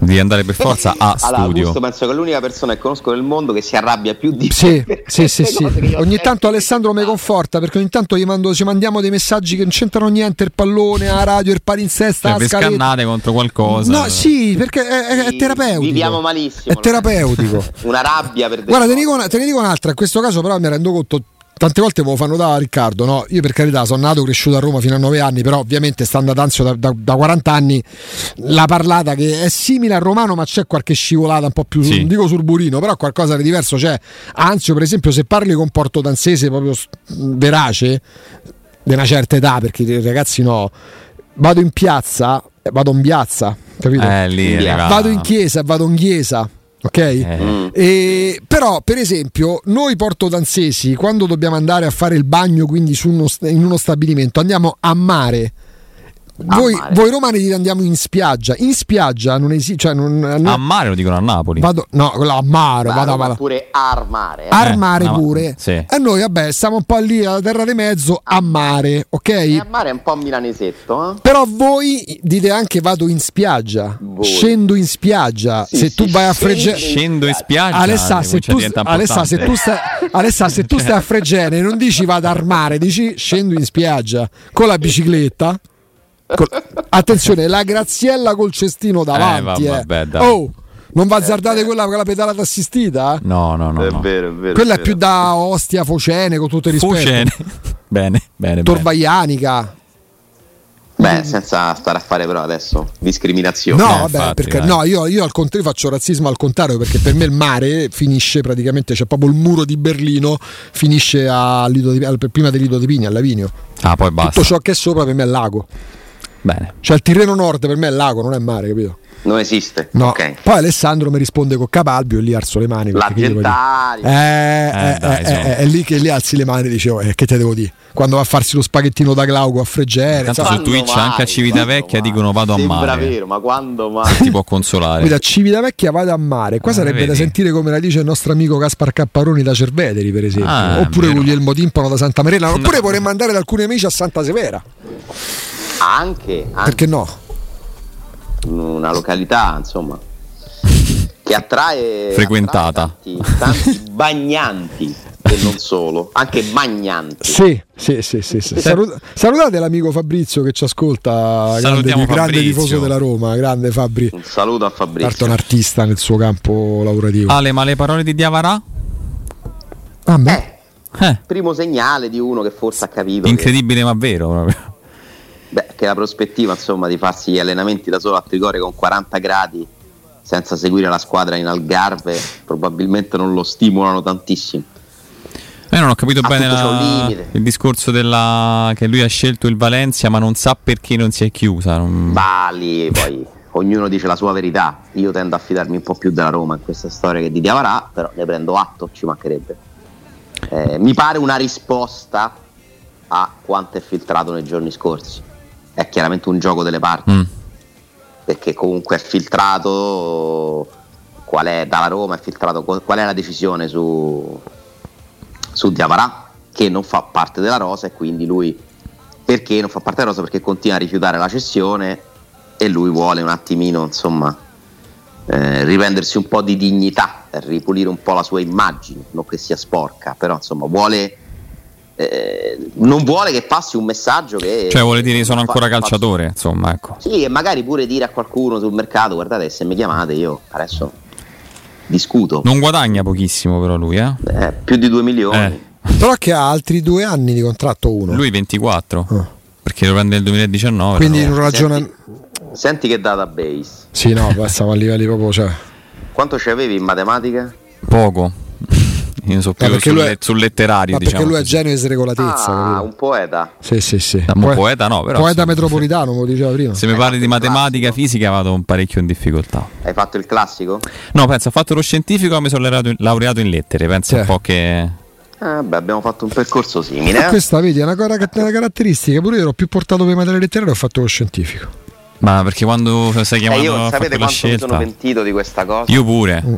Devi andare per forza a allora, studio. Augusto penso che è l'unica persona che conosco nel mondo che si arrabbia più di Sì, sì, sì, sì. Ogni tanto Alessandro mi conforta perché ogni tanto gli mando, ci mandiamo dei messaggi che non c'entrano niente, il pallone, la radio, il palinsesta, cioè, la scannate contro qualcosa. No, sì, perché è, è, è terapeutico. Viviamo malissimo. È terapeutico. Una rabbia per Guarda, te ne, dico una, te ne dico un'altra, in questo caso però mi rendo conto tante volte me lo fanno da Riccardo, no? Io per carità sono nato, cresciuto a Roma fino a 9 anni, però ovviamente stando ad Anzio da, da, da, 40 anni, la parlata che è simile al romano ma c'è qualche scivolata un po' più, sì. non dico surburino, però qualcosa di diverso c'è. Anzio per esempio se parli con Porto Danzese proprio verace, di una certa età, perché i ragazzi no, vado in piazza, vado in piazza, capito? Eh, lì, vado in chiesa, vado in chiesa ok? Eh. E, però, per esempio, noi Porto Danzesi, quando dobbiamo andare a fare il bagno, quindi uno, in uno stabilimento, andiamo a mare. Voi, voi, romani andiamo in spiaggia. In spiaggia non esiste. Cioè non, non... A mare lo dicono a Napoli. Vado, no, a mare. Vado, vado. pure a mare. Eh. Ar mare eh, pure. Sì. E noi, vabbè, stiamo un po' lì alla terra di mezzo a mare, ok? E a mare è un po' milanesetto. Eh? Però voi dite anche vado in spiaggia. Voi. Scendo in spiaggia. Sì, se sì, tu vai a Fregene. Scendo in spiaggia. Alessa, se tu, Alessa, se tu, stai, Alessa, se tu stai a Fregene, non dici vado al mare, dici scendo in spiaggia con la bicicletta. Attenzione, la Graziella col cestino davanti. Eh, vabbè, eh. Oh, non va azzardate quella con la pedalata assistita? No, no, no. È no. vero, è vero. Quella è, è più da Ostia, Focene, con tutto il rispetto. Focene. bene, bene. Torbaianica. Beh, senza stare a fare però adesso discriminazione. No, eh, vabbè, infatti, perché no, io, io, al contrario faccio razzismo al contrario perché per me il mare finisce praticamente, c'è proprio il muro di Berlino, finisce a Lido di, prima del Lido di Pigna, a Lavinio. Ah, poi basta. Tutto ciò che è sopra per me è lago. Bene. Cioè il Tirreno Nord per me è lago, non è mare, capito? Non esiste. No. Okay. Poi Alessandro mi risponde con Capalbio e lì alzo le mani. L'argentario. Eh, eh, eh, dai, eh, è lì che lì alzi le mani e dicevo, che te devo dire? Quando va a farsi lo spaghettino da Glauco a. Tanto su Twitch mai, anche a Civitavecchia dicono vado a mare. Sembra vero, ma quando mai? Ti può consolare. Quindi a Civitavecchia vado a mare. Qua sarebbe vedi. da sentire come la dice il nostro amico Gaspar Capparoni da Cerveteri, per esempio. Ah, oppure Guglielmo Timpano da Santa Marella. Oppure no. vorremmo andare da alcuni amici a Santa Severa. Anche, anche. Perché no? Una località, insomma, che attrae frequentata attrae tanti, tanti bagnanti e non solo, anche magnanti. Sì, sì, sì, sì, sì. Salut- salutate l'amico Fabrizio che ci ascolta, grande, grande tifoso della Roma, grande Fabri. Un saluto a Fabrizio. Certo un artista nel suo campo lavorativo. Ale, ma le parole di Diavarà? Ah, beh. Eh, eh. Primo segnale di uno che forse ha capito. Incredibile che... ma vero proprio che la prospettiva insomma, di farsi gli allenamenti da solo a Tricore con 40 gradi senza seguire la squadra in Algarve probabilmente non lo stimolano tantissimo. Io non ho capito a bene la, il discorso della, che lui ha scelto il Valencia ma non sa perché non si è chiusa. Non... Bali, poi ognuno dice la sua verità. Io tendo a fidarmi un po' più della Roma in questa storia che di Diavarà, però ne prendo atto, ci mancherebbe. Eh, mi pare una risposta a quanto è filtrato nei giorni scorsi è chiaramente un gioco delle parti. Mm. Perché comunque è filtrato qual è dalla Roma, è filtrato qual è la decisione su, su Diavarà, che non fa parte della rosa e quindi lui perché non fa parte della rosa? Perché continua a rifiutare la cessione e lui vuole un attimino, insomma, eh, riprendersi un po' di dignità, ripulire un po' la sua immagine, non che sia sporca, però insomma vuole eh, non vuole che passi un messaggio che... Cioè vuole dire sono ancora calciatore, insomma, ecco. Sì, e magari pure dire a qualcuno sul mercato, guardate, se mi chiamate io adesso discuto. Non guadagna pochissimo però lui, eh? eh più di 2 milioni. Eh. Però che ha altri due anni di contratto uno. Lui 24. Oh. Perché lo prende nel 2019. Quindi non ragiona... Senti, senti, che database. Sì, no, passava a livelli proprio... Cioè... Quanto ci avevi in matematica? Poco. Io so più sul, è, sul, letterario. Ma diciamo perché lui è genio di sregolatezza. Ah, un poeta. Sì, sì, sì. Un po- poeta no, però. Poeta sì, metropolitano, come diceva prima. Se mi parli di matematica, fisica, vado un parecchio in difficoltà. Hai fatto il classico? No, penso, ho fatto lo scientifico e mi sono laureato in lettere. Penso cioè. un po' che. Ah, beh, abbiamo fatto un percorso simile. Eh? Questa, vedi, è una, una caratteristica. Pure io ero più portato per materie letterarie e ho fatto lo scientifico. Ma perché quando sei chiamato eh io, sapete quanto scelta? mi sono pentito di questa cosa? Io pure. Mm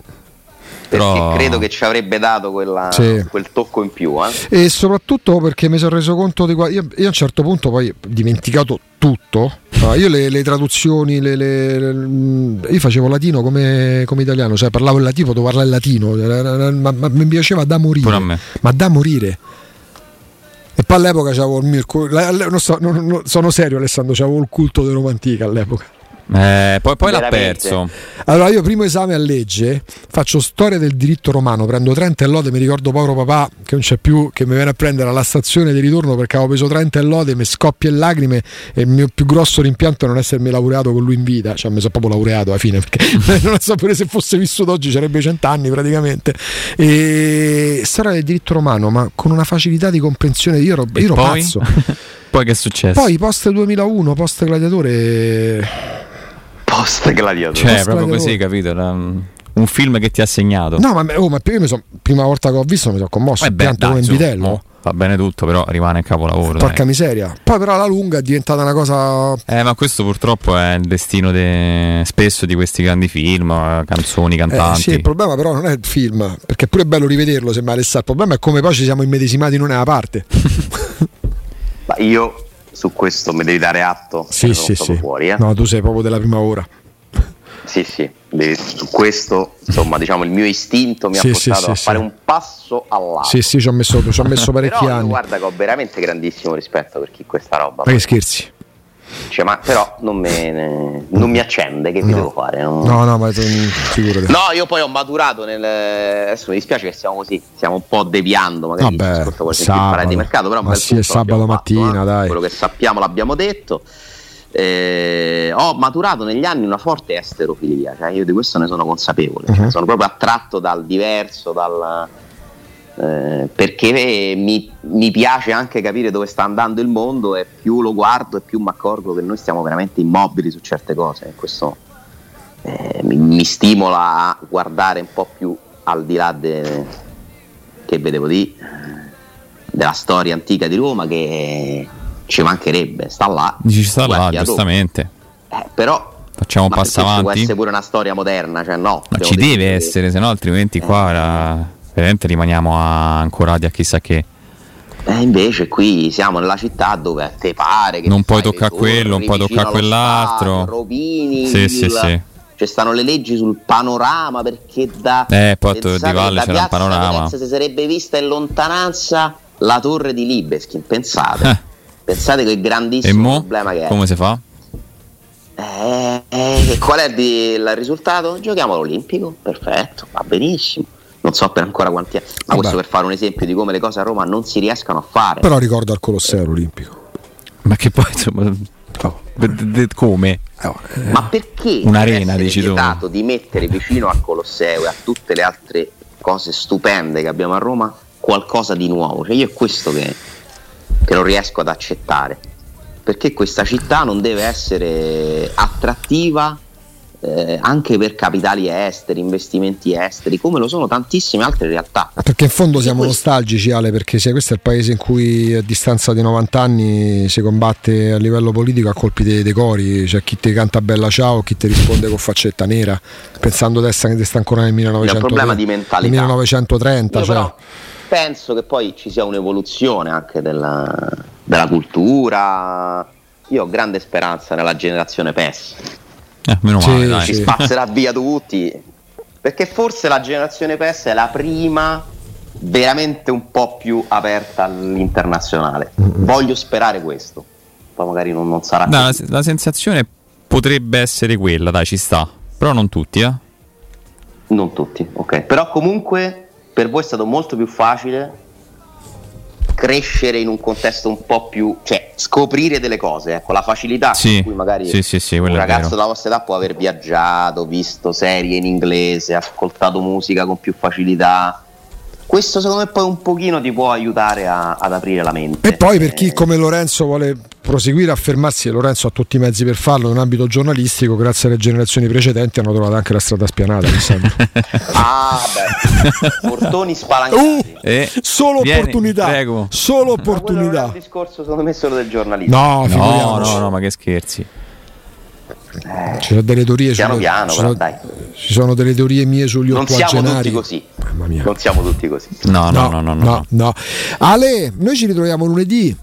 Però... credo che ci avrebbe dato quella, sì. quel tocco in più. Eh? E soprattutto perché mi sono reso conto di qua. Io, io, a un certo punto poi ho dimenticato tutto. No, io le, le traduzioni, le, le, io facevo latino come, come, italiano, cioè parlavo il latino, potevo parlare il latino, ma, ma mi piaceva da morire. Ma da morire. E poi all'epoca c'avevo il mio. Non so, non, non, sono serio, Alessandro, c'avevo il culto di Roma antica all'epoca. Eh, poi, poi l'ha perso. Allora, io primo esame a legge faccio storia del diritto romano, prendo 30 e lode, mi ricordo povero papà che non c'è più, che mi viene a prendere alla stazione di ritorno perché avevo preso 30 e lode, mi scoppia in lacrime e il mio più grosso rimpianto è non essermi laureato con lui in vita, cioè mi sono proprio laureato alla fine perché non so pure se fosse vissuto oggi sarebbe cent'anni praticamente. E storia del diritto romano, ma con una facilità di comprensione, io ero, io ero pazzo. poi che è successo? Poi post 2001, post gladiatore post gladiatore. Cioè, post proprio così, capito? un film che ti ha segnato. No, ma, oh, ma io mi prima volta che ho visto mi sono commosso. Eh beh, pianto come in vitello. va bene tutto, però rimane capolavoro. Porca dai. miseria. Poi però alla lunga è diventata una cosa... Eh, ma questo purtroppo è il destino de... spesso di questi grandi film, canzoni, cantanti. Eh, sì, il problema però non è il film, perché è pure bello rivederlo se male sta. Il problema è come poi ci siamo immedesimati in una parte. ma io su questo mi devi dare atto. Sì, sì, sì. Fuori, eh? No, tu sei proprio della prima ora. Sì, sì, su questo insomma diciamo il mio istinto mi sì, ha portato sì, a sì, fare un passo all'altro. Sì, sì, ci ho messo, ci ho messo parecchi però anni. Guarda che ho veramente grandissimo rispetto per chi questa roba. Ma che scherzi? Cioè, ma però non, me, non, mi accende, che no. vi devo fare? Non... No, no, ma figurati. No, io poi ho maturato nel. Adesso mi dispiace che siamo così, stiamo un po' deviando, magari Vabbè, sabato. di mercato, però ma sì, è sabato mattina, fatto, eh? dai. Quello che sappiamo l'abbiamo detto eh, ho maturato negli anni una forte esterofilia, cioè io di questo ne sono consapevole, uh-huh. sono proprio attratto dal diverso, dal, eh, perché mi, mi, piace anche capire dove sta andando il mondo e più lo guardo e più mi accorgo che noi stiamo veramente immobili su certe cose questo eh, mi, mi, stimola a guardare un po' più al di là de, che vedevo di, della storia antica di Roma che ci mancherebbe, sta là. Dici sta là, giustamente. Eh, però facciamo un passo avanti. Può essere pure una storia moderna, cioè no. Ma ci deve che... essere, se no altrimenti eh. qua era... veramente rimaniamo ancorati a chissà che. E eh, invece qui siamo nella città dove a te pare che non puoi toccare quello, non puoi toccare quell'altro. Stato, rovini, sì, il... sì, sì. Ci stanno le leggi sul panorama perché da Eh, poi di Valle c'era un panorama. Si sarebbe vista in lontananza la torre di Libeskin, pensate. Eh. Pensate che grandissimo problema che è. Come si fa? Eh, eh, qual è il risultato? Giochiamo all'Olimpico, perfetto, va benissimo. Non so per ancora quanti anni, ma Vabbè. questo per fare un esempio di come le cose a Roma non si riescano a fare. Però ricordo al Colosseo l'Olimpico. Ma che poi insomma. Oh. come? Oh, eh. Ma perché un'arena dici tu? di mettere vicino al Colosseo e a tutte le altre cose stupende che abbiamo a Roma qualcosa di nuovo? Cioè io è questo che che non riesco ad accettare, perché questa città non deve essere attrattiva eh, anche per capitali esteri, investimenti esteri, come lo sono tantissime altre realtà. Perché in fondo siamo questo... nostalgici, Ale, perché se questo è il paese in cui a distanza di 90 anni si combatte a livello politico a colpi dei decori, c'è chi ti canta bella ciao, chi ti risponde con faccetta nera, pensando di essere ancora nel 1930. 1930 cioè penso che poi ci sia un'evoluzione anche della, della cultura. Io ho grande speranza nella generazione PES. Eh, meno male, dai. Ci spazzerà via tutti. Perché forse la generazione PES è la prima veramente un po' più aperta all'internazionale. Mm-hmm. Voglio sperare questo. Poi magari non, non sarà. No, la, la, sensazione potrebbe essere quella, dai, ci sta. Però non tutti, eh? Non tutti, ok. Però comunque per voi è stato molto più facile crescere in un contesto un po' più, cioè scoprire delle cose, ecco, la facilità sì, con cui magari sì, sì, un ragazzo della vostra età può aver viaggiato, visto serie in inglese, ascoltato musica con più facilità questo secondo me poi un pochino ti può aiutare a, ad aprire la mente. E poi per chi eh, come Lorenzo vuole proseguire a fermarsi, e Lorenzo ha tutti i mezzi per farlo in un ambito giornalistico, grazie alle generazioni precedenti hanno trovato anche la strada spianata. ah, beh, portoni spalancati. Uh, eh, solo vieni, opportunità. Prego. Solo opportunità. Ma il discorso secondo me solo del giornalismo. No, no, no, no, ma che scherzi. Eh, ci sono delle teorie piano sulle, piano, sono, ci sono delle teorie mie sugli non siamo tutti così. Non siamo tutti così. No no no no, no, no. no. Ale noi ci ritroviamo lunedì